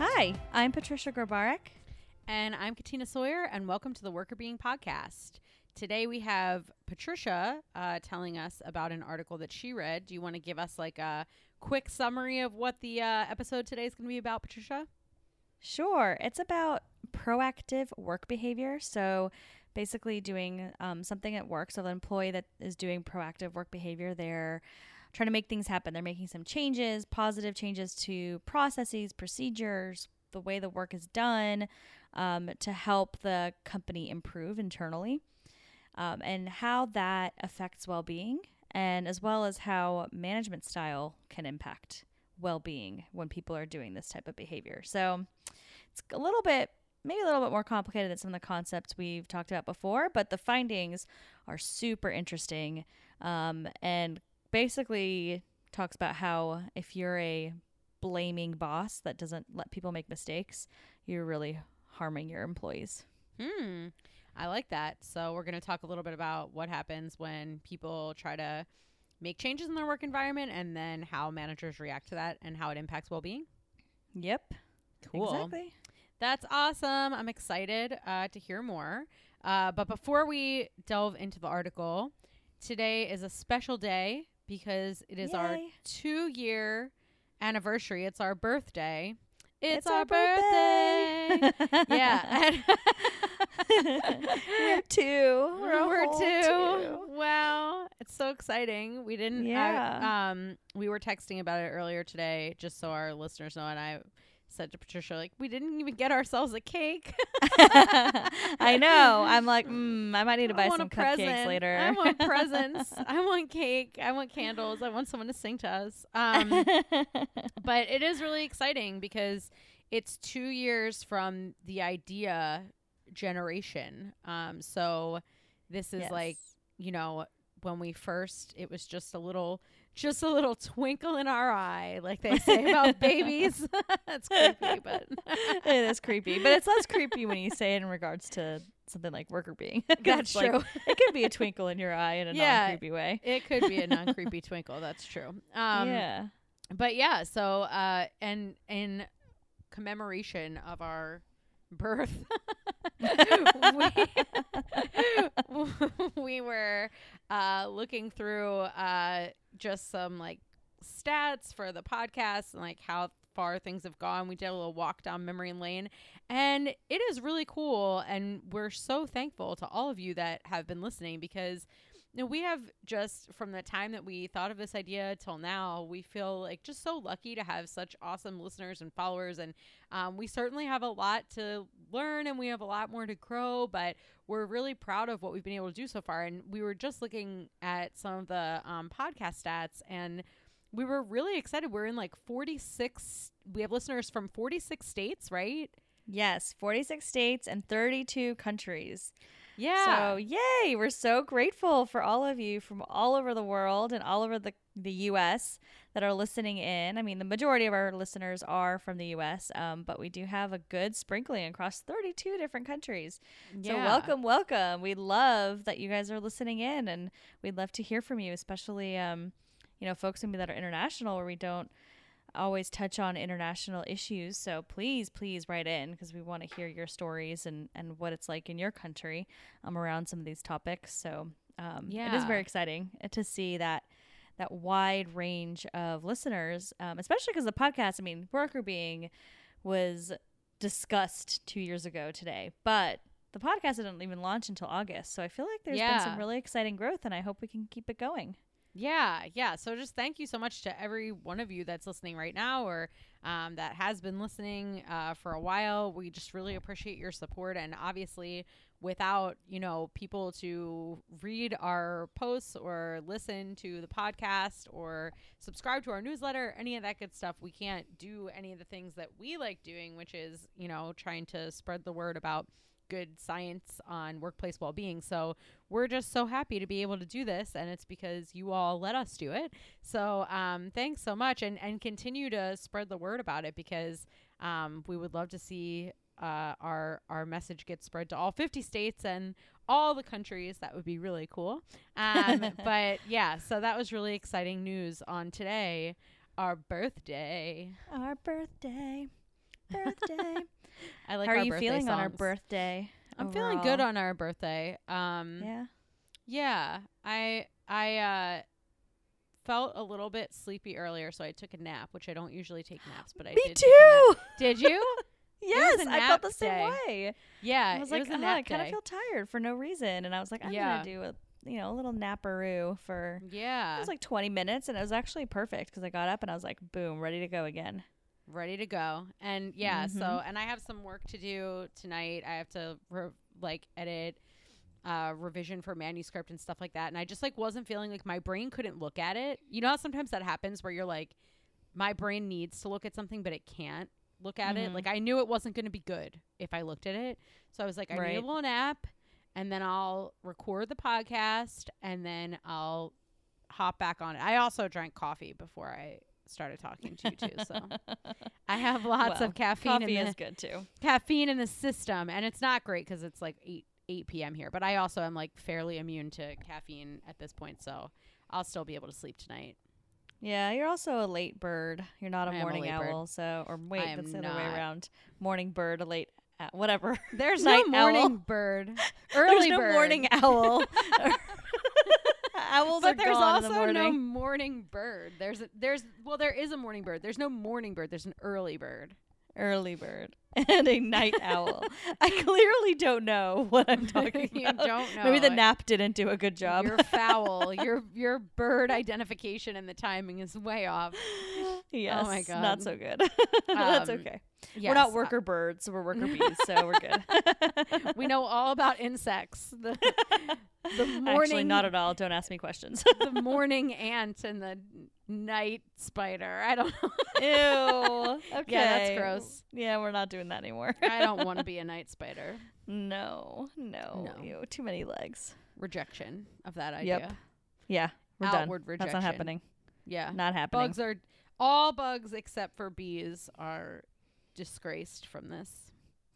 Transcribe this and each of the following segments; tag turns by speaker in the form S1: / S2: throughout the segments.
S1: Hi, I'm Patricia Grabarek.
S2: And I'm Katina Sawyer, and welcome to the Workr Beeing Podcast. Today we have Patricia uh, telling us about an article that she read. Do you want to give us like a quick summary of what the uh, episode today is going to be about, Patricia?
S1: Sure. It's about proactive work behavior. So basically, doing um, something at work. So the employee that is doing proactive work behavior, they're trying to make things happen. They're making some changes, positive changes to processes, procedures, the way the work is done um, to help the company improve internally, um, and how that affects well being, and as well as how management style can impact well being when people are doing this type of behavior. So it's a little bit maybe a little bit more complicated than some of the concepts we've talked about before, but the findings are super interesting um, and basically talks about how if you're a blaming boss that doesn't let people make mistakes, you're really harming your employees.
S2: Hmm. I like that. So we're going to talk a little bit about what happens when people try to make changes in their work environment and then how managers react to that and how it impacts well-being.
S1: Yep.
S2: Cool.
S1: Exactly.
S2: That's awesome. I'm excited uh, to hear more. Uh, but before we delve into the article, today is a special day because it is our two year anniversary. It's our birthday. It's,
S1: It's
S2: our,
S1: our
S2: birthday.
S1: birthday.
S2: yeah.
S1: We're two. We're,
S2: We're
S1: whole
S2: two. Wow. It's so exciting. We didn't I-
S1: Yeah.
S2: um we were texting about it earlier today just so our listeners know and I said to Patricia like we didn't even get ourselves a cake.
S1: I know. I'm like, mm, I might need to buy some cupcakes later.
S2: I want presents. I want cake. I want candles. I want someone to sing to us. Um, but it is really exciting because it's two years from the idea generation. Um, so this is like you know when we first it was just a little just a little twinkle in our eye like they say about babies that's creepy but
S1: it is creepy, but it's less creepy when you say it in regards to something like worker being.
S2: that's
S1: it's like-
S2: true
S1: it could be a twinkle in your eye in a
S2: Yeah.
S1: non-creepy way.
S2: it could be a non-creepy twinkle that's true um
S1: yeah.
S2: but yeah so uh and in commemoration of our birth we, uh looking through uh just some like stats for the podcast and like how far things have gone we did a little walk down memory lane and it is really cool and we're so thankful to all of you that have been listening because you know, we have just from the time that we thought of this idea till now, we feel like just so lucky to have such awesome listeners and followers. And um, we certainly have a lot to learn and we have a lot more to grow, but we're really proud of what we've been able to do so far. And we were just looking at some of the um, podcast stats and we were really excited. We're in like 46, we have listeners from 46 states, right?
S1: Yes, 46 states and 32 countries.
S2: Yeah.
S1: So, yay! We're so grateful for all of you from all over the world and all over the, the U.S. that are listening in. I mean, the majority of our listeners are from the U.S., um, but we do have a good sprinkling across 32 different countries. So, welcome, welcome. We love that you guys are listening in, and we'd love to hear from you, especially, um, you know, folks maybe that are international where we don't always touch on international issues. So please, please write in because we want to hear your stories and, and what it's like in your country um, around some of these topics. So um, it is very exciting uh, to see that that wide range of listeners, um, especially because the podcast, I mean, worker being was discussed two years ago today, but the podcast didn't even launch until August. So I feel like there's been some really exciting growth and I hope we can keep it going.
S2: Yeah, yeah. So just thank you so much to every one of you that's listening right now or um, that has been listening uh, for a while. We just really appreciate your support. And obviously, without, you know, people to read our posts or listen to the podcast or subscribe to our newsletter, any of that good stuff, we can't do any of the things that we like doing, which is, you know, trying to spread the word about good science on workplace well-being. So we're just so happy to be able to do this and it's because you all let us do it. So um, thanks so much and, and continue to spread the word about it because um, we would love to see uh, our our message gets spread to all 50 states and all the countries. That would be really cool. Um, but yeah, so that was really exciting news on today, our birthday.
S1: Our birthday. birthday.
S2: I like
S1: How are you feeling on our birthday?
S2: I'm feeling good on our birthday. Um
S1: Yeah.
S2: Yeah, I I uh felt a little bit sleepy earlier, so I took a nap, which I don't usually take naps, but I
S1: Me
S2: did. take a nap.
S1: too.
S2: Did you?
S1: yes, I felt the same
S2: day.
S1: way.
S2: Yeah,
S1: I was like,
S2: was
S1: oh, I kind of feel tired for no reason, and I was like, I'm
S2: Yeah.
S1: gonna do a you know a little naparoo for.
S2: Yeah.
S1: It was like 20 minutes, and it was actually perfect because I got up and I was like, boom, ready to go again.
S2: ready to go. And yeah, so
S1: Mhm.
S2: and I have some work to do tonight. I have to re- like edit uh revision for manuscript and stuff like that. And I just like wasn't feeling like my brain couldn't look at it. You know how sometimes that happens where you're like my brain needs to look at something but it can't look at it.
S1: Mhm.
S2: Like I knew it wasn't going to be good if I looked at it. So I was like I need
S1: Right.
S2: a little nap and then I'll record the podcast and then I'll hop back on it. I also drank coffee before I started talking to you too. So I have lots
S1: Well,
S2: of caffeine
S1: Coffee
S2: in the
S1: is good too.
S2: caffeine in the system, and it's not great because it's like eight eight p.m. here. But I also am like fairly immune to caffeine at this point, so I'll still be able to sleep tonight.
S1: Yeah, you're also a late bird. You're not a
S2: I am a
S1: morning
S2: bird.
S1: owl, so or wait,
S2: am
S1: that's the other way around. Morning bird, a late owl, whatever.
S2: There's
S1: Night
S2: no morning
S1: owl.
S2: bird, early
S1: There's no
S2: bird.
S1: morning owl. Owls are
S2: but there's
S1: gone in the
S2: also
S1: morning.
S2: no morning bird. There's a, there's well there is a morning bird. There's no morning bird. There's an early bird.
S1: Early bird and a night owl. I clearly don't know what I'm talking
S2: you
S1: about.
S2: don't know.
S1: Maybe the nap didn't do a good job.
S2: You're foul. your your bird identification and the timing is way off.
S1: yes.
S2: Oh my God.
S1: Not so good. That's
S2: Um,
S1: okay.
S2: Yes,
S1: we're not
S2: uh,
S1: worker birds. We're worker bees, so we're good.
S2: we know all about insects. The the
S1: Actually,
S2: morning
S1: not at all. Don't ask me questions.
S2: the morning ant and the night spider. I don't know.
S1: Ew. Okay.
S2: Yeah, that's gross.
S1: Yeah, we're not doing that anymore.
S2: I don't want to be a night spider.
S1: no, no,
S2: No.
S1: Ew, too many legs.
S2: Rejection of that idea.
S1: Yep. Yeah, we're
S2: Outward
S1: done. That's not happening.
S2: Yeah.
S1: Not happening.
S2: Bugs are all bugs except for bees are disgraced from this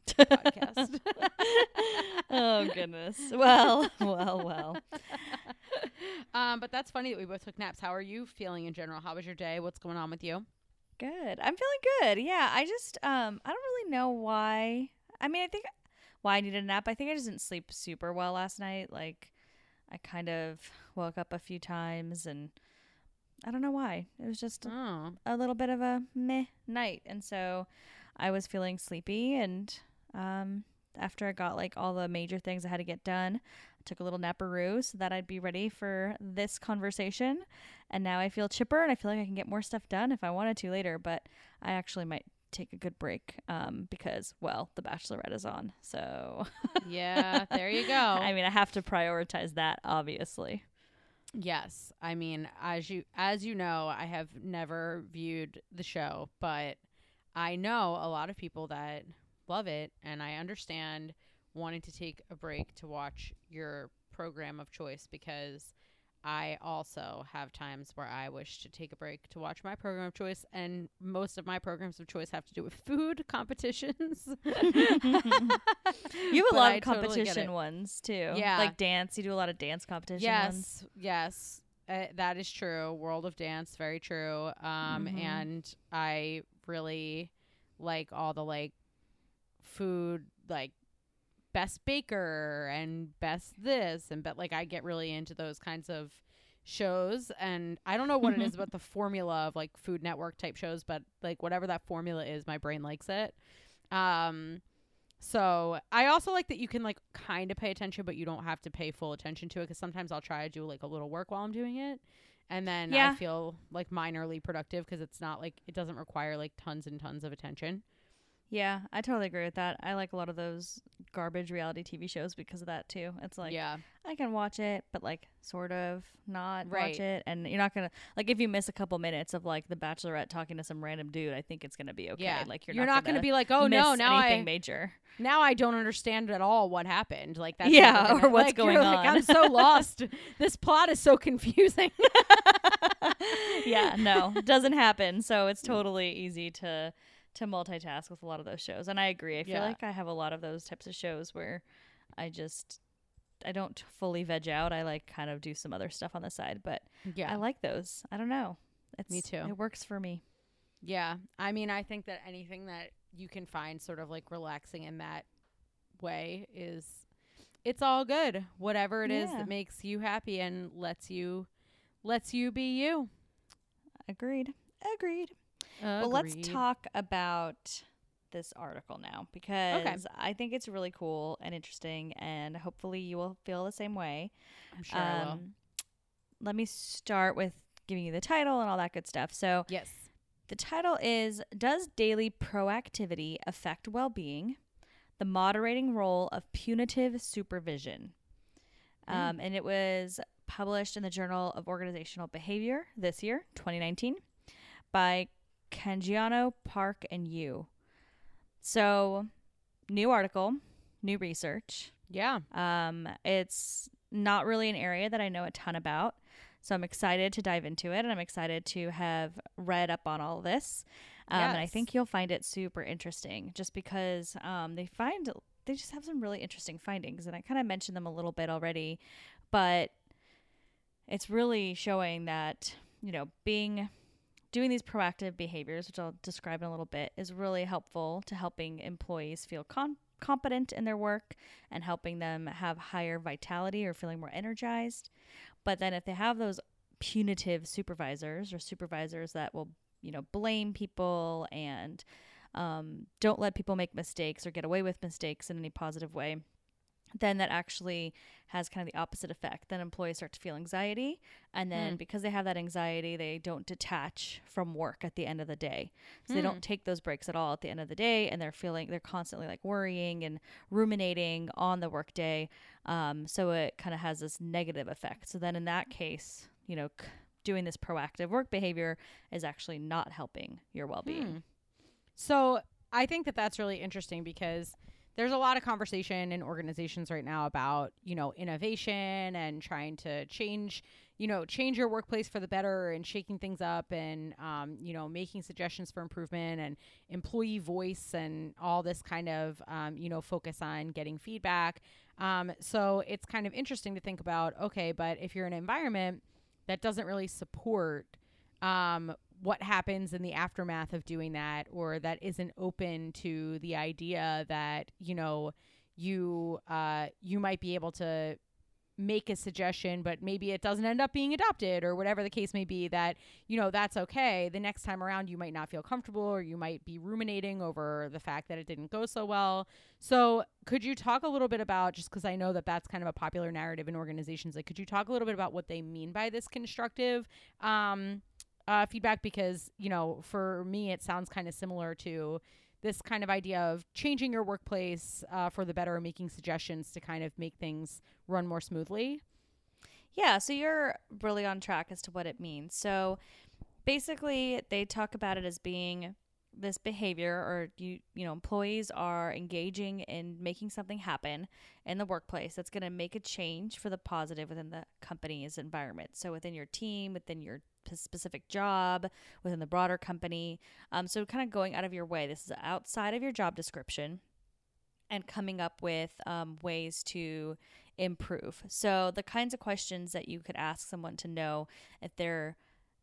S2: podcast.
S1: oh goodness. Well, well, well.
S2: um, but that's funny that we both took naps. How are you feeling in general? How was your day? What's going on with you?
S1: Good. I'm feeling good. Yeah. I just um I don't really know why. I mean, I think why I needed a nap. I think I just didn't sleep super well last night. Like I kind of woke up a few times and I don't know why. It was just
S2: Oh,
S1: a little bit of a meh night. And so I was feeling sleepy and um after I got like all the major things I had to get done, took a little naparoo so that I'd be ready for this conversation. And now I feel chipper and I feel like I can get more stuff done if I wanted to later, but I actually might take a good break um because well, the bachelorette is on. So
S2: yeah. There you go.
S1: I mean, I have to prioritize that obviously.
S2: Yes, I mean, as you as you know, I have never viewed the show, but I know a lot of people that love it, and I understand wanting to take a break to watch your program of choice because I also have times where I wish to take a break to watch my program of choice, and most of my programs of choice have to do with food competitions.
S1: You have a lot of
S2: totally get
S1: competition
S2: it.
S1: ones too.
S2: Yeah.
S1: Like dance, you do a lot of dance competition ones.
S2: Yes, yes, uh, that is true. World of Dance, very true. Um,
S1: Mhm.
S2: and I really like all the like food, like best baker and best this and but like I get really into those kinds of shows and I don't know what it is about the formula of like Food Network type shows, but like whatever that formula is, my brain likes it. Um so I also like that you can like kind of pay attention, but you don't have to pay full attention to it. Because sometimes I'll try to do like a little work while I'm doing it, and then I feel like minorly productive because it's not like it doesn't require like tons and tons of attention.
S1: Yeah, I totally agree with that. I like a lot of those garbage reality TV shows because of that too. It's like
S2: yeah,
S1: I can watch it, but like sort of not
S2: Right.
S1: watch it, and you're not gonna like if you miss a couple minutes of like the Bachelorette talking to some random dude. I think it's gonna be okay.
S2: yeah.
S1: like you're,
S2: you're,
S1: not,
S2: going to
S1: gonna
S2: be like, oh no, now
S1: anything
S2: I
S1: major.
S2: now I don't understand at all what happened. Like that's
S1: Yeah,
S2: gonna-
S1: or what's
S2: like,
S1: going
S2: like,
S1: on.
S2: I'm so lost. this plot is so confusing.
S1: yeah, no, doesn't happen. So it's mm. totally easy to to multitask with a lot of those shows. And I agree. I feel
S2: Yeah.
S1: like I have a lot of those types of shows where I just I don't fully veg out. I like kind of do some other stuff on the side, but
S2: yeah,
S1: I like those. I don't know. It's
S2: Me too.
S1: It works for me.
S2: Yeah. I mean, I think that anything that you can find sort of like relaxing in that way is it's all good. Whatever it is
S1: Yeah.
S2: that makes you happy and lets you lets you be you.
S1: Agreed. Agreed. Well, let's talk about this article now because I think it's really cool and interesting, and hopefully you will feel the same way.
S2: I'm sure I will.
S1: Um, Let me start with giving you the title and all that good stuff. So,
S2: Yes.
S1: the title is Does Daily Proactivity Affect Well Being? The Moderating Role of Punitive Supervision.
S2: Mm.
S1: Um, and it was published in the Journal of Organizational Behavior this year, 2019, by Cangiano, Parker, and Yeo. So, new article, new research.
S2: Yeah.
S1: Um, it's not really an area that I know a ton about. So I'm excited to dive into it and I'm excited to have read up on all this. Um, And I think you'll find it super interesting just because um, they find, they just have some really interesting findings. And I kind of mentioned them a little bit already, but it's really showing that, you know, being, doing these proactive behaviors, which I'll describe in a little bit, is really helpful to helping employees feel con- competent in their work and helping them have higher vitality or feeling more energized. But then if they have those punitive supervisors or supervisors that will, you know, blame people and um, don't let people make mistakes or get away with mistakes in any positive way, then that actually has kind of the opposite effect. Then employees start to feel anxiety. And then
S2: Hmm.
S1: because they have that anxiety, they don't detach from work at the end of the day. So they
S2: Hmm.
S1: don't take those breaks at all at the end of the day. And they're feeling, they're constantly like worrying and ruminating on the work day. Um, so it kind of has this negative effect. So then in that case, you know, c- doing this proactive work behavior is actually not helping your well being.
S2: Hmm. So I think that that's really interesting because there's a lot of conversation in organizations right now about you know innovation and trying to change you know change your workplace for the better and shaking things up and um, you know making suggestions for improvement and employee voice and all this kind of um, you know focus on getting feedback. Um, so it's kind of interesting to think about okay but if you're in an environment that doesn't really support um, what happens in the aftermath of doing that or that isn't open to the idea that you know you uh, you might be able to make a suggestion but maybe it doesn't end up being adopted or whatever the case may be that you know that's okay. The next time around you might not feel comfortable or you might be ruminating over the fact that it didn't go so well. So could you talk a little bit about just because i know that that's kind of a popular narrative in organizations like could you talk a little bit about what they mean by this constructive um, uh, feedback because you know for me it sounds kind of similar to this kind of idea of changing your workplace uh, for the better making suggestions to kind of make things run more smoothly
S1: Yeah, so you're really on track as to what it means. So basically, they talk about it as being this behavior or you you know employees are engaging in making something happen in the workplace that's going to make a change for the positive within the company's environment so within your team within your specific job within the broader company um, so kind of going out of your way this is outside of your job description and coming up with um, ways to improve. So, the kinds of questions that you could ask someone to know if they're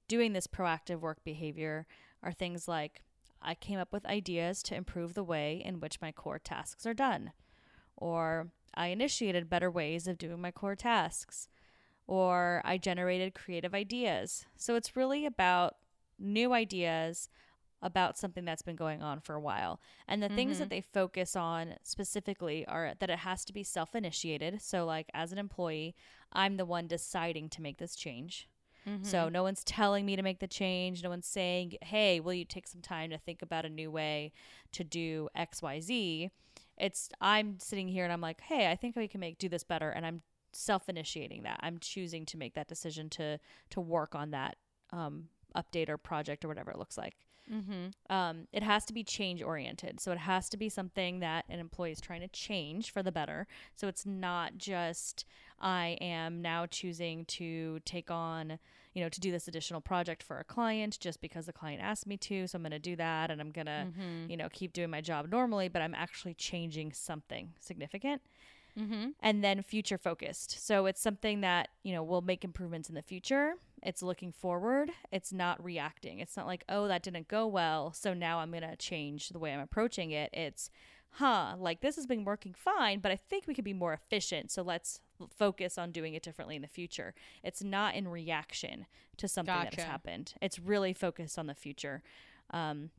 S1: doing this proactive work behavior are things like I came up with ideas to improve the way in which my core tasks are done, or I initiated better ways of doing my core tasks, or I generated creative ideas. So, it's really about new ideas about something that's been going on for a while. And the things
S2: Mhm.
S1: that they focus on specifically are that it has to be self initiated. So, like, as an employee, I'm the one deciding to make this change. So, no one's telling me to make the change. No one's saying, hey, will you take some time to think about a new way to do XYZ? It's, I'm sitting here and I'm like, hey, I think we can make do this better. And I'm self initiating that. I'm choosing to make that decision to, to work on that um, update or project or whatever it looks like
S2: mm-hmm.
S1: um, it has to be change oriented. So it has to be something that an employee is trying to change for the better. So it's not just I am now choosing to take on, you know, to do this additional project for a client just because the client asked me to. So I'm going to do that and I'm going to,
S2: Mm-hmm.
S1: you know, keep doing my job normally, but I'm actually changing something significant.
S2: Mm-hmm.
S1: and then future focused. So it's something that, you know, will make improvements in the future. It's looking forward. It's not reacting. It's not like, oh, that didn't go well. So now I'm going to change the way I'm approaching it. It's, huh, like this has been working fine, but I think we could be more efficient. So let's focus on doing it differently in the future. It's not in reaction to something that has happened, it's really focused on the future. Um,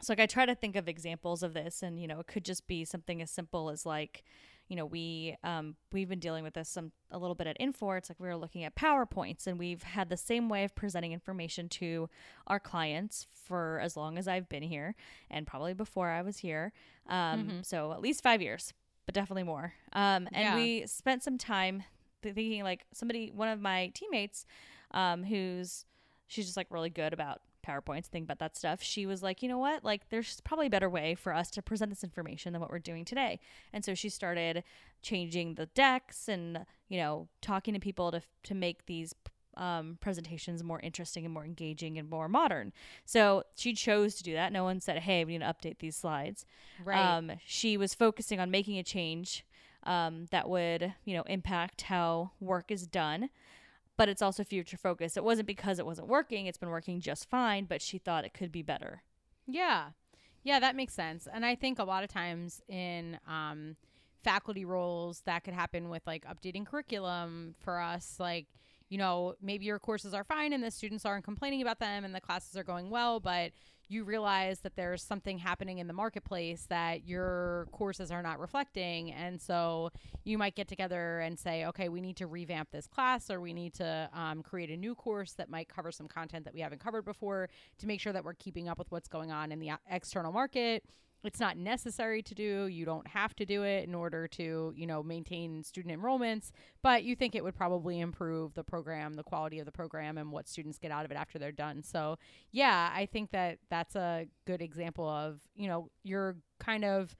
S1: so like I try to think of examples of this, and you know, it could just be something as simple as like, you know, we um, we've been dealing with this some a little bit at Infor. It's like we were looking at PowerPoints, and we've had the same way of presenting information to our clients for as long as I've been here, and probably before I was here. Um,
S2: Mhm.
S1: So at least five years, but definitely more. Um, and
S2: Yeah.
S1: we spent some time th- thinking like somebody, one of my teammates, um, who's she's just like really good about PowerPoints, think about that stuff. She was like, you know what? Like, there's probably a better way for us to present this information than what we're doing today. And so she started changing the decks and, you know, talking to people to, to make these um, presentations more interesting and more engaging and more modern. So she chose to do that. No one said, hey, we need to update these slides.
S2: Right.
S1: Um, she was focusing on making a change um, that would, you know, impact how work is done. But it's also future focused. It wasn't because it wasn't working; it's been working just fine. But she thought it could be better.
S2: Yeah. Yeah, that makes sense. And I think a lot of times in um, faculty roles, that could happen with like updating curriculum for us. Like, you know, maybe your courses are fine and the students aren't complaining about them and the classes are going well, but you realize that there's something happening in the marketplace that your courses are not reflecting. And so you might get together and say, okay, we need to revamp this class or we need to um, create a new course that might cover some content that we haven't covered before to make sure that we're keeping up with what's going on in the external market. It's not necessary to do. You don't have to do it in order to, you know, maintain student enrollments, but you think it would probably improve the program, the quality of the program and what students get out of it after they're done. So, yeah, I think that that's a good example of, you know, you're kind of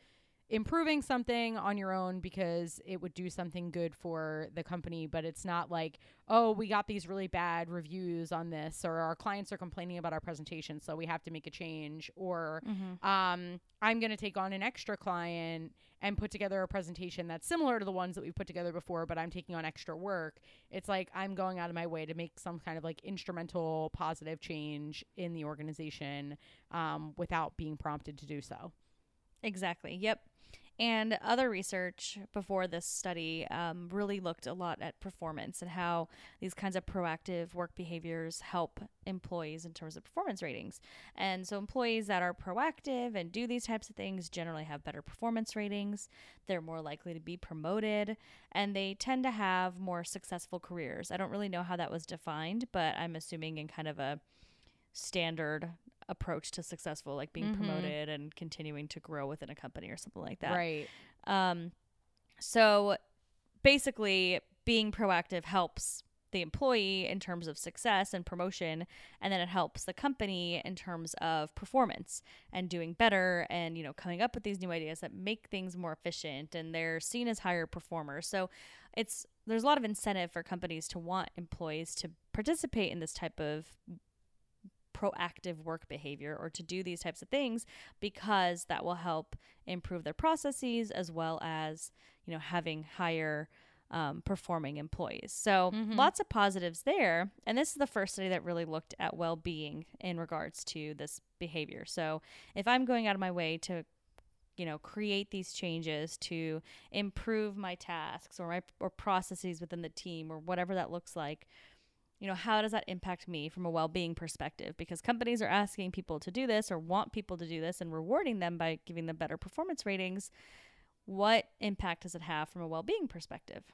S2: improving something on your own because it would do something good for the company but it's not like oh we got these really bad reviews on this or our clients are complaining about our presentation so we have to make a change. Or um, i'm going to take on an extra client and put together a presentation that's similar to the ones that we've put together before but i'm taking on extra work. It's like i'm going out of my way to make some kind of like instrumental positive change in the organization um, without being prompted to do so
S1: Exactly. Yep. And other research before this study um, really looked a lot at performance and how these kinds of proactive work behaviors help employees in terms of performance ratings. And so, employees that are proactive and do these types of things generally have better performance ratings. They're more likely to be promoted and they tend to have more successful careers. I don't really know how that was defined, but I'm assuming in kind of a standard approach to successful like being
S2: Mhm.
S1: promoted and continuing to grow within a company or something like that.
S2: right
S1: Um so basically being proactive helps the employee in terms of success and promotion and then it helps the company in terms of performance and doing better and you know coming up with these new ideas that make things more efficient and they're seen as higher performers so it's there's a lot of incentive for companies to want employees to participate in this type of proactive work behavior or to do these types of things because that will help improve their processes as well as you know having higher um, performing employees. So
S2: Mhm.
S1: lots of positives there. And this is the first study that really looked at well-being in regards to this behavior. So if i'm going out of my way to you know create these changes to improve my tasks or my or processes within the team or whatever that looks like you know how does that impact me from a well-being perspective because companies are asking people to do this or want people to do this and rewarding them by giving them better performance ratings what impact does it have from a well-being perspective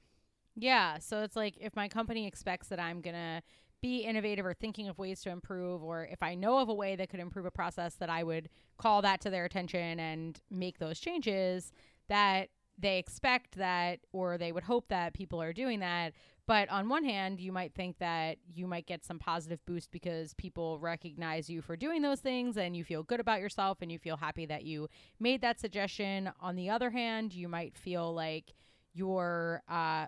S2: Yeah. So it's like if my company expects that I'm going to be innovative or thinking of ways to improve, or if I know of a way that could improve a process, that I would call that to their attention and make those changes that they expect that, or they would hope that people are doing that. But on one hand, you might think that you might get some positive boost because people recognize you for doing those things and you feel good about yourself and you feel happy that you made that suggestion. On the other hand, you might feel like you're uh,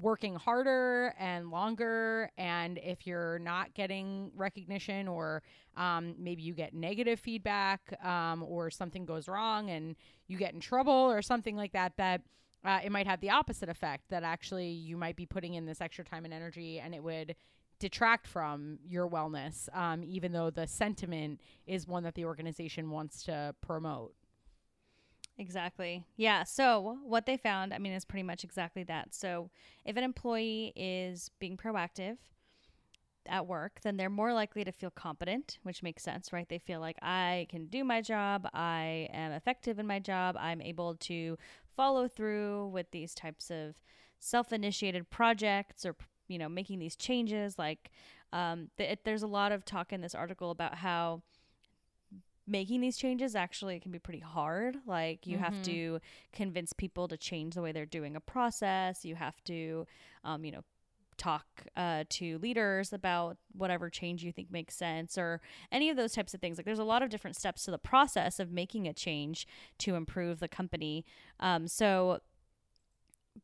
S2: working harder and longer and if you're not getting recognition or um, maybe you get negative feedback um, or something goes wrong and you get in trouble or something like that that uh, it might have the opposite effect that actually you might be putting in this extra time and energy and it would detract from your wellness, um, even though the sentiment is one that the organization wants to promote.
S1: Exactly. Yeah. So, what they found, I mean, is pretty much exactly that. So, if an employee is being proactive at work, then they're more likely to feel competent, which makes sense, right? They feel like I can do my job, I am effective in my job, I'm able to follow through with these types of self initiated projects or, you know, making these changes. Like, um, th- there's a lot of talk in this article about how making these changes actually can be pretty hard. Like you mm-hmm. have to convince people to change the way they're doing a process. You have to, um, you know, talk uh, to leaders about whatever change you think makes sense or any of those types of things. Like there's a lot of different steps to the process of making a change to improve the company. Um, so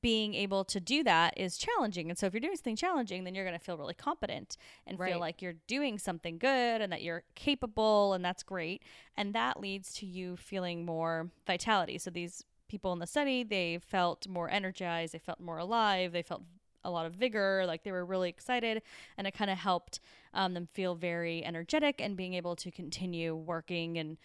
S1: being able to do that is challenging. And so if you're doing something challenging, then you're going to feel really competent and right. feel like you're doing something good and that you're capable and that's great. And that leads to you feeling more vitality. So these people in the study, they felt more energized, they felt more alive, they felt a lot of vigor, like they were really excited, and it kind of helped um, them feel very energetic and being able to continue working and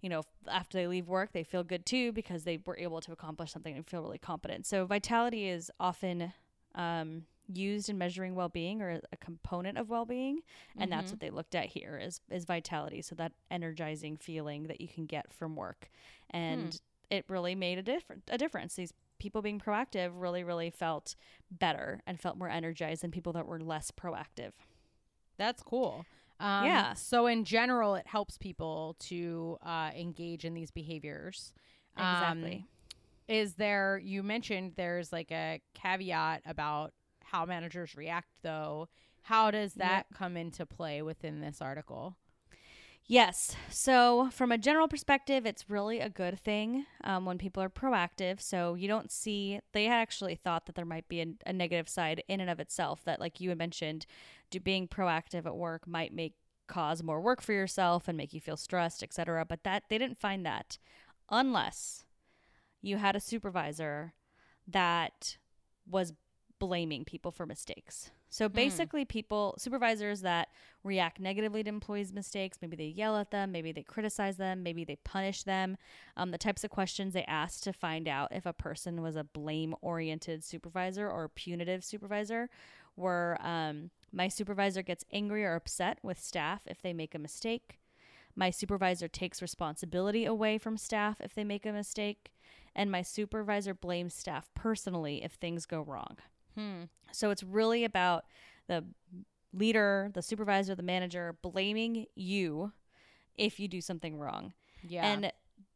S1: you know, after they leave work, they feel good too because they were able to accomplish something and feel really competent. So, vitality is often um, used in measuring well-being or a component of well-being and mm-hmm. that's what they looked at here is is vitality so that energizing feeling that you can get from work and hmm. it really made a different a difference these people being proactive really really felt better and felt more energized than people that were less proactive
S2: that's cool um, yeah. So in general, it helps people to uh, engage in these behaviors.
S1: Exactly. Um,
S2: is there? You mentioned there's like a caveat about how managers react, though. How does that yep. come into play within this article?
S1: Yes. So, from a general perspective, it's really a good thing um, when people are proactive. So, you don't see, they actually thought that there might be a, a negative side in and of itself, that, like you had mentioned, do, being proactive at work might make cause more work for yourself and make you feel stressed, etc. But that they didn't find that unless you had a supervisor that was blaming people for mistakes. So hmm. basically, mm. people, supervisors that react negatively to employees' mistakes, maybe they yell at them, maybe they criticize them, maybe they punish them. Um, the types of questions they ask to find out if a person was a blame oriented supervisor or a punitive supervisor were um, my supervisor gets angry or upset with staff if they make a mistake. My supervisor takes responsibility away from staff if they make a mistake. And my supervisor blames staff personally if things go wrong. Hmm. So it's really about the leader, the supervisor, the manager blaming you if you do something wrong. Yeah. And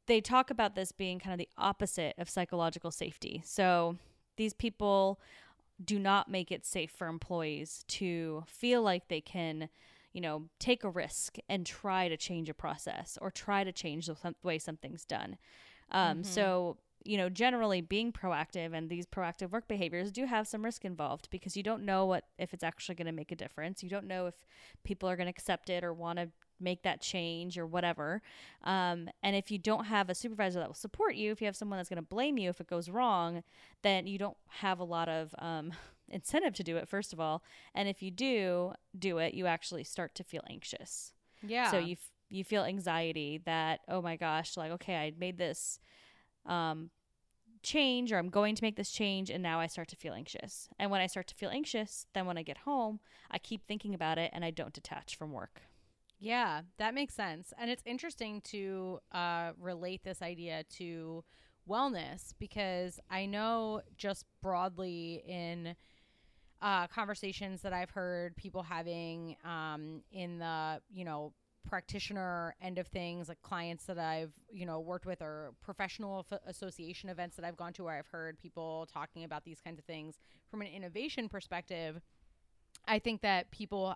S1: they talk about this being kind of the opposite of psychological safety. So these people do not make it safe for employees to feel like they can you know take a risk and try to change a process or try to change the way something's done um, mm-hmm. so you know, generally being proactive and these proactive work behaviors do have some risk involved because you don't know what if it's actually going to make a difference. You don't know if people are going to accept it or want to make that change or whatever. Um, and if you don't have a supervisor that will support you, if you have someone that's going to blame you if it goes wrong, then you don't have a lot of um, incentive to do it, first of all. And if you do do it, you actually start to feel anxious.
S2: Yeah.
S1: So you, f- you feel anxiety that, oh my gosh, like, okay, I made this um, change or I'm going to make this change and now I start to feel anxious. And when I start to feel anxious, then when I get home, I keep thinking about it and I don't detach from work.
S2: Yeah, that makes sense. And it's interesting to uh, relate this idea to wellness because I know just broadly in uh, conversations that I've heard people having um, in the, you know, practitioner end of things like clients that i've you know worked with or professional f- association events that i've gone to where i've heard people talking about these kinds of things. From an innovation perspective i think that people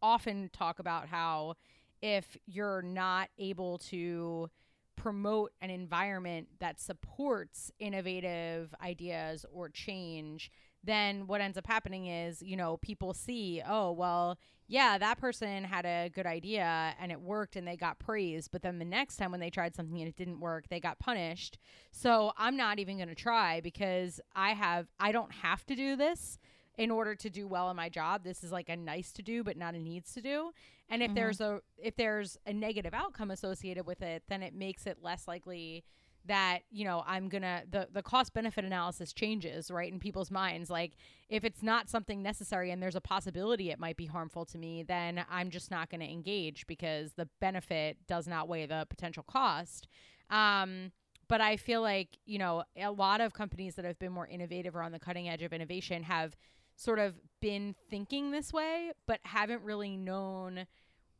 S2: often talk about how if you're not able to promote an environment that supports innovative ideas or change then what ends up happening is, you know, people see, oh, well, yeah, that person had a good idea and it worked and they got praised. But then the next time when they tried something and it didn't work, they got punished. So I'm not even going to try because I have, I don't have to do this in order to do well in my job. This is like a nice to do, but not a needs to do. And if
S1: Mhm.
S2: there's a, if there's a negative outcome associated with it, then it makes it less likely that you know i'm gonna the the cost benefit analysis changes right in people's minds. Like if it's not something necessary and there's a possibility it might be harmful to me then i'm just not to engage because the benefit does not weigh the potential cost. Um but i feel like you know a lot of companies that have been more innovative or on the cutting edge of innovation have sort of been thinking this way but haven't really known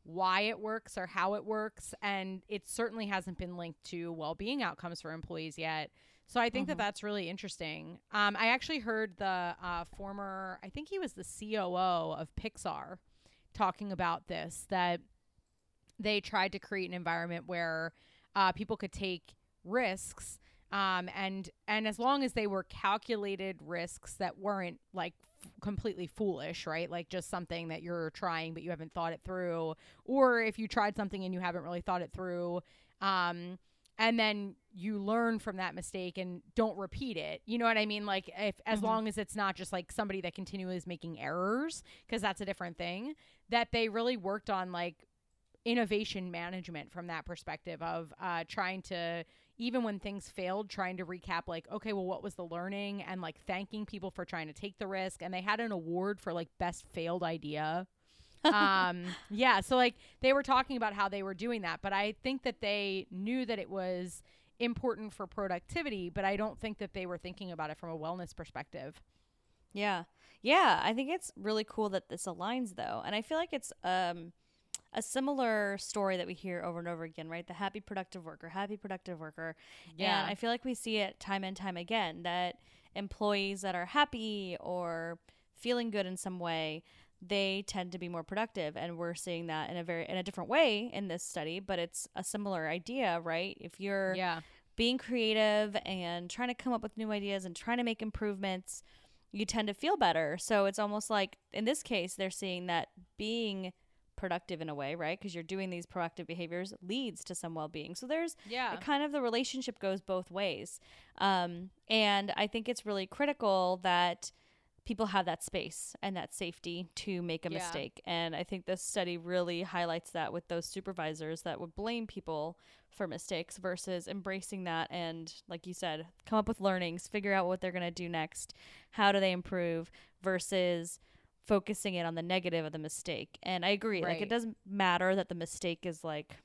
S2: why it works or how it works and it certainly hasn't been linked to well-being outcomes for employees yet so i think that
S1: Mhm.
S2: that's really interesting um, i actually heard the uh, former i think he was the coo of pixar talking about this that they tried to create an environment where uh, people could take risks um, and and as long as they were calculated risks that weren't like f- completely foolish right? Like just something that you're trying but you haven't thought it through. Or if you tried something and you haven't really thought it through um, and then you learn from that mistake and don't repeat it. You know what i mean? Like if as
S1: Mhm.
S2: long as it's not just like somebody that continually is making errors because that's a different thing that they really worked on like innovation management from that perspective of uh, trying to even when things failed trying to recap like okay well what was the learning? And like thanking people for trying to take the risk. And they had an award for like best failed idea. Um yeah so like they were talking about how they were doing that. But i think that they knew that it was important for productivity but i don't think that they were thinking about it from a wellness perspective.
S1: Yeah. Yeah, I think it's really cool that this aligns though. And I feel like it's um a similar story that we hear over and over again, right? The happy productive worker, happy productive worker. And I feel like we see it time and time again that employees that are happy or feeling good in some way, they tend to be more productive and we're seeing that in a very in a different way in this study, but it's a similar idea, right? If you're
S2: yeah
S1: being creative and trying to come up with new ideas and trying to make improvements, you tend to feel better. So it's almost like in this case, they're seeing that being productive in a way, right? Because you're doing these proactive behaviors leads to some well being. So there's
S2: yeah
S1: kind of the relationship goes both ways. Um, and I think it's really critical that people have that space and that safety to make a
S2: Yeah.
S1: mistake. And I think this study really highlights that with those supervisors that would blame people for mistakes versus embracing that and, like you said, come up with learnings, figure out what they're going to do next, how do they improve versus focusing it on the negative of the mistake. And I agree, like it doesn't matter that the mistake is like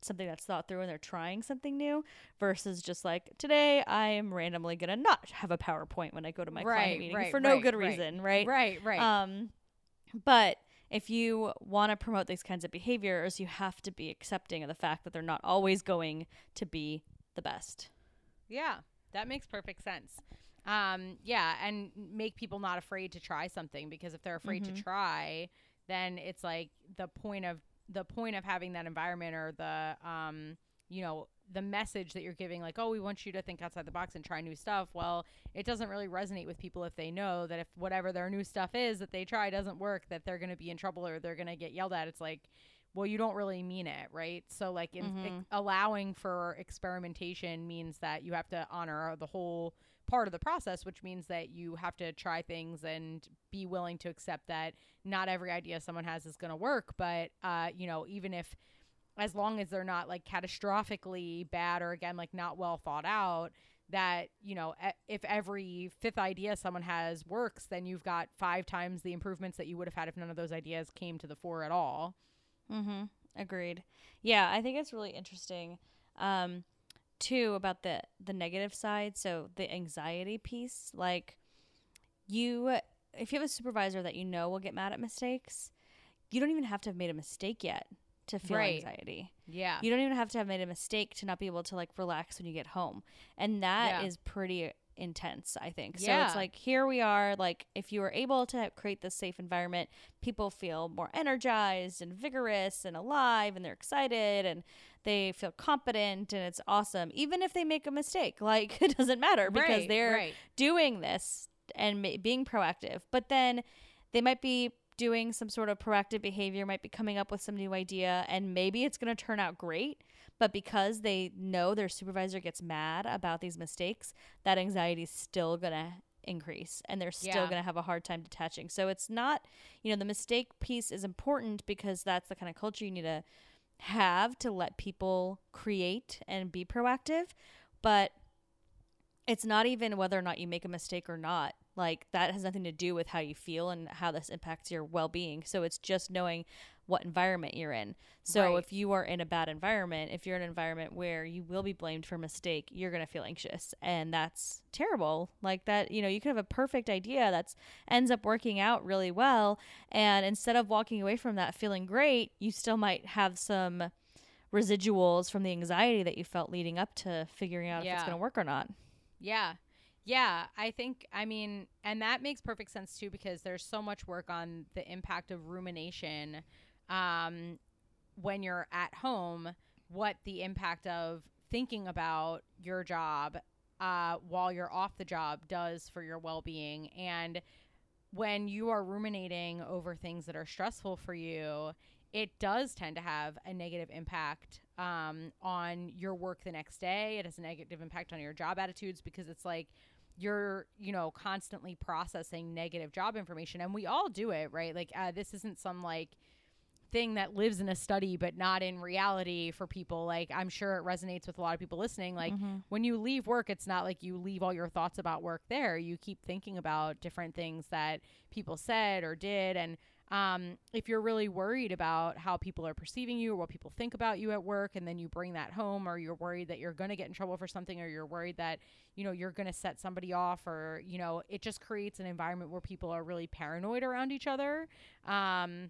S1: something that's thought through and they're trying something new versus just like today I am randomly gonna not have a PowerPoint when I go to my
S2: Right,
S1: client meeting
S2: right,
S1: for no
S2: right,
S1: good
S2: right.
S1: reason, right?
S2: right right
S1: Um, but if you want to promote these kinds of behaviors, you have to be accepting of the fact that they're not always going to be the best.
S2: Yeah, that makes perfect sense. Um, yeah, and make people not afraid to try something because if they're afraid
S1: Mhm.
S2: to try, then it's like the point of the point of having that environment or the um, you know, the message that you're giving like, "Oh, we want you to think outside the box and try new stuff." Well, it doesn't really resonate with people if they know that if whatever their new stuff is that they try doesn't work, that they're going to be in trouble or they're going to get yelled at. It's like well, you don't really mean it, right? So, like, in,
S1: Mhm.
S2: ex- allowing for experimentation means that you have to honor the whole part of the process, which means that you have to try things and be willing to accept that not every idea someone has is going to work. But, uh, you know, even if, as long as they're not like catastrophically bad or again, like not well thought out, that, you know, if every fifth idea someone has works, then you've got five times the improvements that you would have had if none of those ideas came to the fore at all.
S1: Mm-hmm. Agreed. Yeah, I think it's really interesting. Um, too about the the negative side. So the anxiety piece, like you, if you have a supervisor that you know will get mad at mistakes, you don't even have to have made a mistake yet to feel
S2: Right.
S1: anxiety.
S2: Yeah.
S1: You don't even have to have made a mistake to not be able to like relax when you get home. And that is
S2: Yeah.
S1: pretty intense, I think. So it's like here we are, like if you were able to create this safe environment, people feel more energized and vigorous and alive and they're excited and they feel competent and it's awesome. Even if they make a mistake, like it doesn't matter because
S2: Right,
S1: they're
S2: right.
S1: doing this and ma- being proactive. But then they might be doing some sort of proactive behavior, might be coming up with some new idea, and maybe it's going to turn out great. But because they know their supervisor gets mad about these mistakes, that anxiety is still going to increase and they're still
S2: Yeah.
S1: going to have a hard time detaching. So it's not, you know, the mistake piece is important because that's the kind of culture you need to have to let people create and be proactive. But it's not even whether or not you make a mistake or not. Like that has nothing to do with how you feel and how this impacts your well being. So it's just knowing what environment you're in. So
S2: Right.
S1: if you are in a bad environment, if you're in an environment where you will be blamed for a mistake, you're going to feel anxious and that's terrible. Like that, you know, you could have a perfect idea that's ends up working out really well and instead of walking away from that feeling great, you still might have some residuals from the anxiety that you felt leading up to figuring out if it's going to work or not.
S2: Yeah. Yeah, I think I mean and that makes perfect sense too because there's so much work on the impact of rumination um when you're at home, what the impact of thinking about your job uh while you're off the job does for your well-being and when you are ruminating over things that are stressful for you, it does tend to have a negative impact um, on your work the next day. It has a negative impact on your job attitudes because it's like you're, you know, constantly processing negative job information. And we all do it, right? Like, uh, this isn't some like thing that lives in a study but not in reality for people like i'm sure it resonates with a lot of people listening like
S1: Mhm.
S2: when you leave work it's not like you leave all your thoughts about work there you keep thinking about different things that people said or did and um, if you're really worried about how people are perceiving you or what people think about you at work and then you bring that home or you're worried that you're going to get in trouble for something or you're worried that you know you're going to set somebody off or you know it just creates an environment where people are really paranoid around each other um,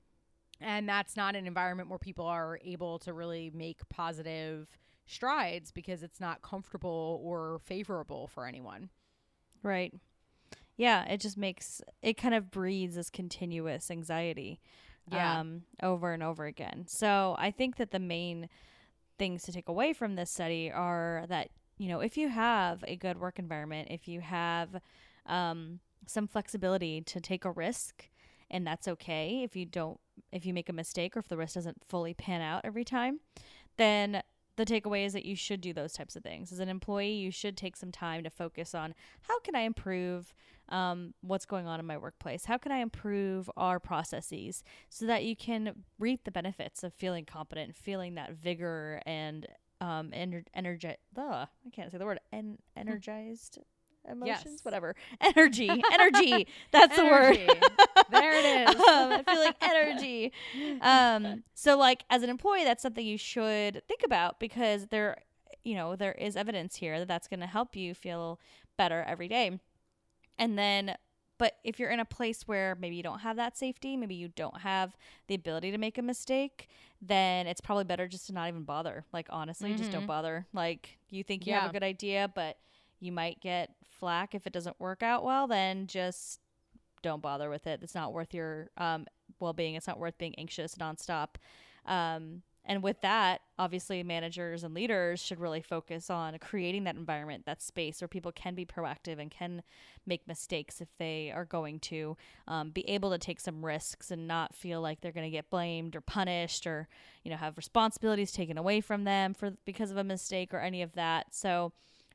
S2: and that's not an environment where people are able to really make positive strides because it's not comfortable or favorable for anyone
S1: Right. Yeah, it just makes it kind of breeds this continuous anxiety
S2: Yeah.
S1: um over and over again. So, I think that the main things to take away from this study are that, you know, if you have a good work environment, if you have um some flexibility to take a risk and that's okay if you don't if you make a mistake or if the risk doesn't fully pan out every time, then the takeaway is that you should do those types of things. As an employee, you should take some time to focus on how can I improve um, what's going on in my workplace? How can I improve our processes so that you can reap the benefits of feeling competent, feeling that vigor and um, ener- energi- I can't say the word en- energized emotions,
S2: Yes.
S1: whatever. Energy, energy. That's the word.
S2: There it is
S1: um, feeling energy. Um, so like as an employee, that's something you should think about because there, you know, there is evidence here that that's going to help you feel better every day. And then, but if you're in a place where maybe you don't have that safety, maybe you don't have the ability to make a mistake, then it's probably better just to not even bother. Like honestly, just don't
S2: Mhm.
S1: bother. Like you think you have a good idea, but you might get flack if it doesn't work out well, then just don't bother with it. It's not worth your um, well being. It's not worth being anxious nonstop. Um, and with that, obviously, managers and leaders should really focus on creating that environment, that space where people can be proactive and can make mistakes if they are going to, um, be able to take some risks and not feel like they're going to get blamed or punished or, you know, have responsibilities taken away from them for because of a mistake or any of that. So,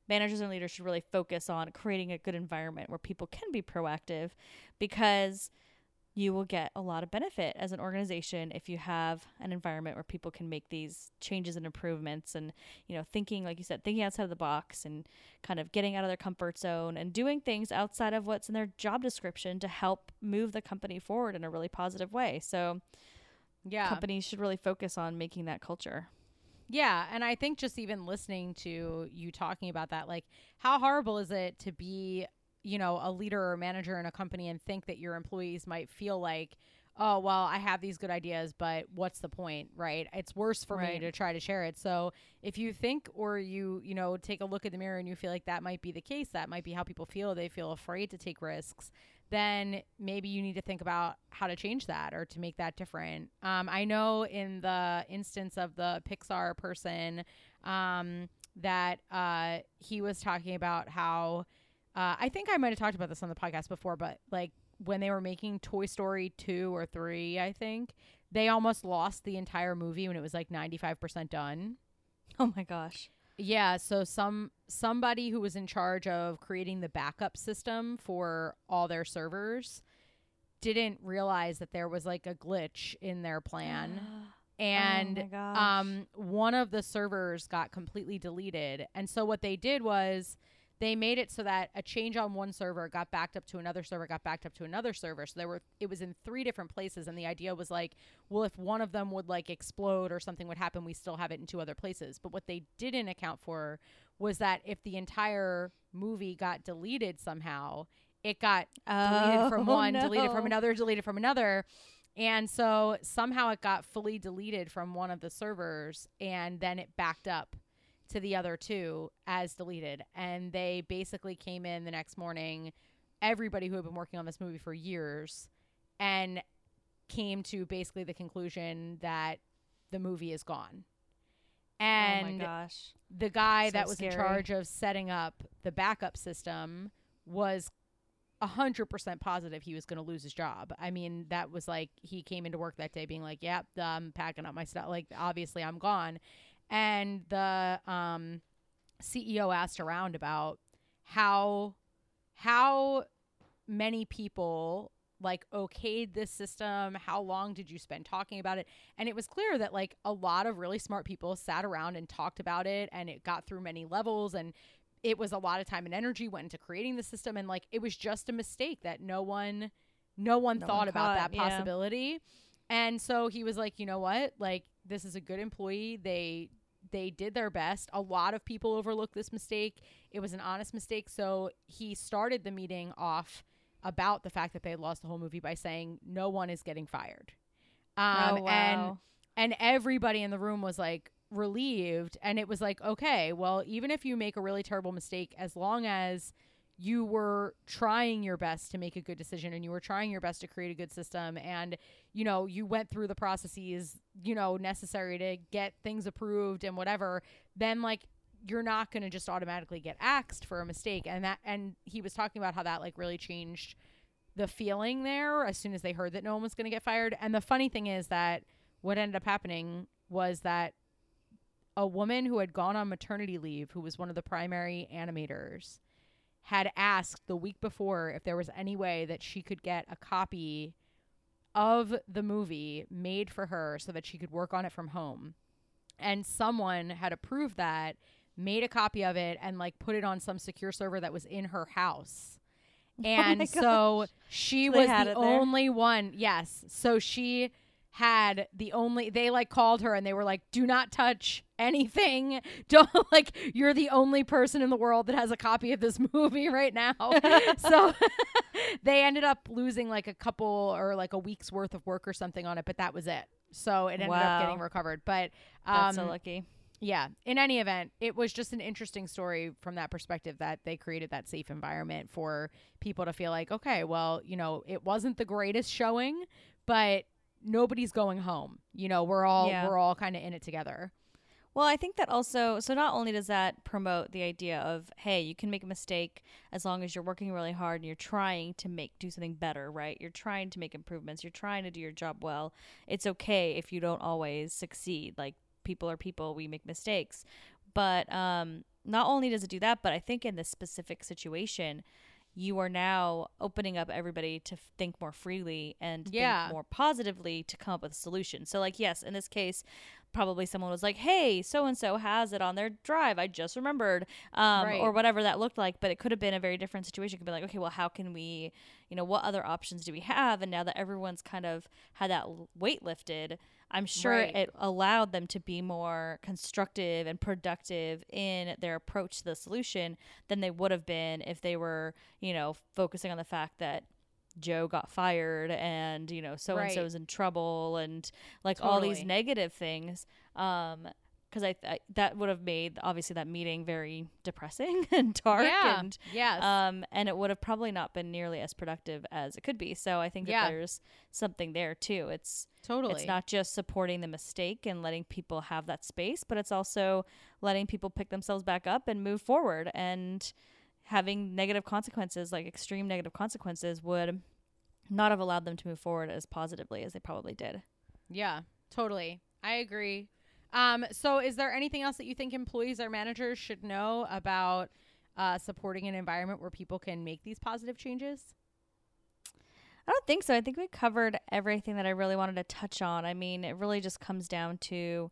S1: managers and leaders should really focus on creating a good environment where people can be proactive because you will get a lot of benefit as an organization if you have an environment where people can make these changes and improvements and you know thinking like you said thinking outside of the box and kind of getting out of their comfort zone and doing things outside of what's in their job description to help move the company forward in a really positive way. So
S2: yeah.
S1: companies should really focus on making that culture.
S2: Yeah, and I think just even listening to you talking about that, like how horrible is it to be, you know, a leader or manager in a company and think that your employees might feel like, oh, well, I have these good ideas, but what's the point, right? It's worse for me to try to share it. So if you think or you, you know, take a look in the mirror and you feel like that might be the case, that might be how people feel, they feel afraid to take risks, then maybe you need to think about how to change that or to make that different. Um, I know in the instance of the Pixar person um, that uh, he was talking about how uh, I think I might have talked about this on the podcast before, but like when they were making Toy Story 2 or 3, I think, they almost lost the entire movie when it was like 95% done.
S1: Oh my gosh.
S2: Yeah, so some somebody who was in charge of creating the backup system for all their servers didn't realize that there was like a glitch in their plan and
S1: oh
S2: um one of the servers got completely deleted and so what they did was they made it so that a change on one server got backed up to another server got backed up to another server. So there were it was in three different places and the idea was like well if one of them would like explode or something would happen we still have it in two other places. But what they didn't account for was that if the entire movie got deleted somehow it got deleted from
S1: Oh,
S2: one deleted from another deleted from another. And so somehow it got fully deleted from one of the servers and then it backed up to the other two as deleted. And they basically came in the next morning, everybody who had been working on this movie for years, and came to basically the conclusion that the movie is gone.
S1: oh
S2: And
S1: gosh.
S2: the guy
S1: So
S2: that was in charge of setting up the backup system was a hundred percent positive he was going to lose his job. I mean, that was like he came into work that day being like, "Yep, I'm packing up my stuff. Like, obviously, I'm gone." And the um, CEO asked around about how how many people like okayed this system how long did you spend talking about it? And it was clear that like a lot of really smart people sat around and talked about it and it got through many levels and it was a lot of time and energy went into creating the system and like it was just a mistake that no one no one
S1: No
S2: thought
S1: one
S2: about
S1: caught,
S2: that
S1: yeah.
S2: possibility. And so he was like you know what? Like this is a good employee. They they did their best. A lot of people overlooked this mistake. It was an honest mistake. So he started the meeting off about the fact that they had lost the whole movie by saying no one is getting fired. Um
S1: oh,
S2: and and everybody in the room was like relieved. And it was like okay well even if you make a really terrible mistake as long as you were trying your best to make a good decision and you were trying your best to create a good system and you know you went through the processes you know necessary to get things approved and whatever then like you're not going to just automatically get axed for a mistake. And that and he was talking about how that like really changed the feeling there as soon as they heard that no one was going to get fired. And the funny thing is that what ended up happening was that a woman who had gone on maternity leave who was one of the primary animators had asked the week before if there was any way that she could get a copy of the movie made for her so that she could work on it from home. And someone had approved that, made a copy of it, and like put it on some secure server that was in her house. And
S1: my
S2: so she
S1: they
S2: was the only one. Yes. So she had the only they like called her and they were like do not touch anything. Don't like you're the only person in the world that has a copy of this movie right now. So they ended up losing like a couple or like a week's worth of work or something on it but that was it. So it ended up getting recovered but
S1: That's
S2: um
S1: so lucky.
S2: yeah. In any event it was just an interesting story from that perspective that they created that safe environment for people to feel like okay well you know it wasn't the greatest showing but nobody's going home you know we're all
S1: Yeah.
S2: we're all kind of in it together
S1: Well, I think that also, so not only does that promote the idea of, hey, you can make a mistake as long as you're working really hard and you're trying to make, do something better, right? You're trying to make improvements, you're trying to do your job well. It's okay if you don't always succeed. Like, people are people, we make mistakes. But um, not only does it do that, but I think in this specific situation, you are now opening up everybody to think more freely and
S2: Yeah.
S1: think more positively to come up with a solution. So, like, yes, in this case, probably someone was like, "Hey, so and so has it on their drive. I just remembered," um,
S2: Right.
S1: or whatever that looked like. But it could have been a very different situation. It could be like, "Okay, well, how can we, you know, what other options do we have?" And now that everyone's kind of had that weight lifted, I'm sure
S2: Right.
S1: it allowed them to be more constructive and productive in their approach to the solution than they would have been if they were, you know, focusing on the fact that Joe got fired and you know so and so is in trouble and like all these negative things um because I, I that would have made obviously that meeting very depressing and dark
S2: yeah.
S1: and
S2: yes.
S1: um and it would have probably not been nearly as productive as it could be. So i think that
S2: Yeah.
S1: there's something there too. It's
S2: totally.
S1: it's not just supporting the mistake and letting people have that space but it's also letting people pick themselves back up and move forward. And having negative consequences, like extreme negative consequences, would not have allowed them to move forward as positively as they probably did.
S2: Yeah, totally. I agree. Um, so, is there anything else that you think employees or managers should know about uh, supporting an environment where people can make these positive changes?
S1: I don't think so. I think we covered everything that I really wanted to touch on. I mean, it really just comes down to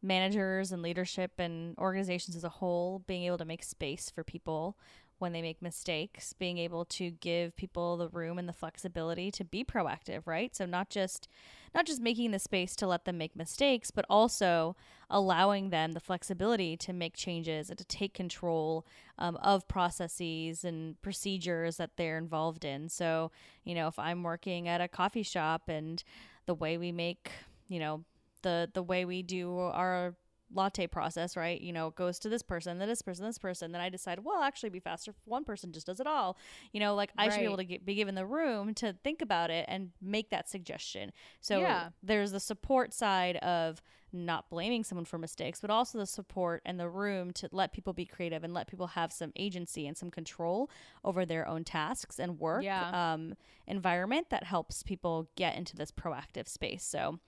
S1: managers and leadership and organizations as a whole being able to make space for people when they make mistakes, being able to give people the room and the flexibility to be proactive, right? So not just not just making the space to let them make mistakes, but also allowing them the flexibility to make changes and to take control um, of processes and procedures that they're involved in. So, you know, if I'm working at a coffee shop and the way we make, you know, the the way we do our latte process, right? You know, it goes to this person, then this person, this person. Then I decide, well, actually, be faster if one person just does it all. You know, like I right. should be able to get, be given the room to think about it and make that suggestion. So yeah. there's the support side of not blaming someone for mistakes, but also the support and the room to let people be creative and let people have some agency and some control over their own tasks and work yeah. um, environment that helps people get into this proactive space. So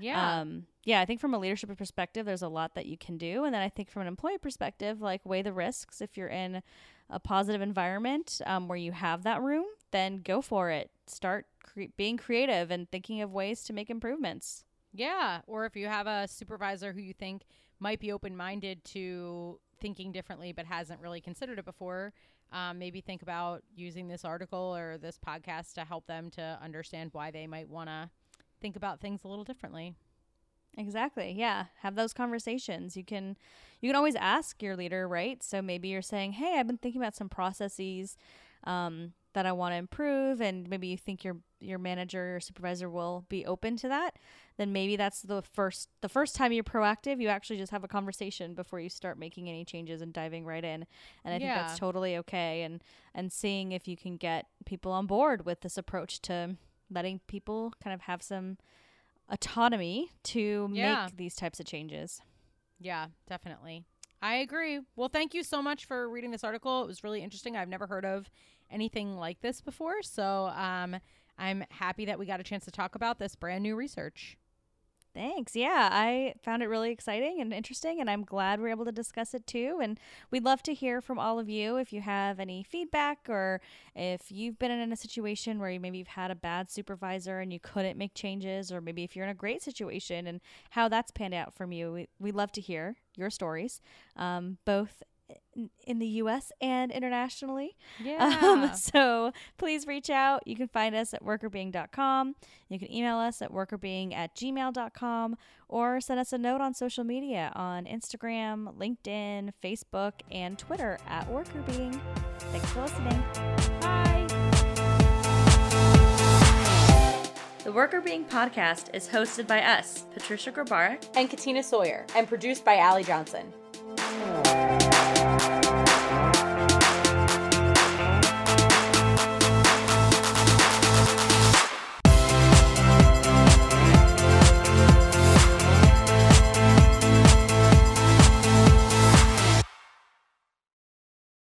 S2: yeah. Um,
S1: yeah, I think from a leadership perspective, there's a lot that you can do. And then I think from an employee perspective, like weigh the risks. If you're in a positive environment um, where you have that room, then go for it. Start cre- being creative and thinking of ways to make improvements.
S2: Yeah. Or if you have a supervisor who you think might be open minded to thinking differently but hasn't really considered it before, um, maybe think about using this article or this podcast to help them to understand why they might want to think about things a little differently.
S1: Exactly. Yeah. Have those conversations. You can you can always ask your leader, right? So maybe you're saying, "Hey, I've been thinking about some processes um, that I want to improve," and maybe you think your your manager or supervisor will be open to that. Then maybe that's the first the first time you're proactive. You actually just have a conversation before you start making any changes and diving right in. And I yeah. think that's totally okay. And and seeing if you can get people on board with this approach to letting people kind of have some autonomy to yeah. make these types of changes.
S2: Yeah, definitely. I agree. Well, thank you so much for reading this article. It was really interesting. I've never heard of anything like this before. So um, I'm happy that we got a chance to talk about this brand new research.
S1: Thanks. Yeah, I found it really exciting and interesting, and I'm glad we're able to discuss it too. And we'd love to hear from all of you if you have any feedback or if you've been in a situation where you maybe you've had a bad supervisor and you couldn't make changes, or maybe if you're in a great situation and how that's panned out from you. We, we'd love to hear your stories, um, both in the US and internationally.
S2: Um, yeah. Um,
S1: so please reach out. You can find us at workrbeeing.com. You can email us at workrbeeing at gmail.com or send us a note on social media on Instagram, LinkedIn, Facebook, and Twitter at workrbeeing. Thanks for listening. Bye. The Workr Beeing podcast is hosted by us, Patricia Grabarek
S2: and Katina Sawyer, and produced by Allie Johnson. Música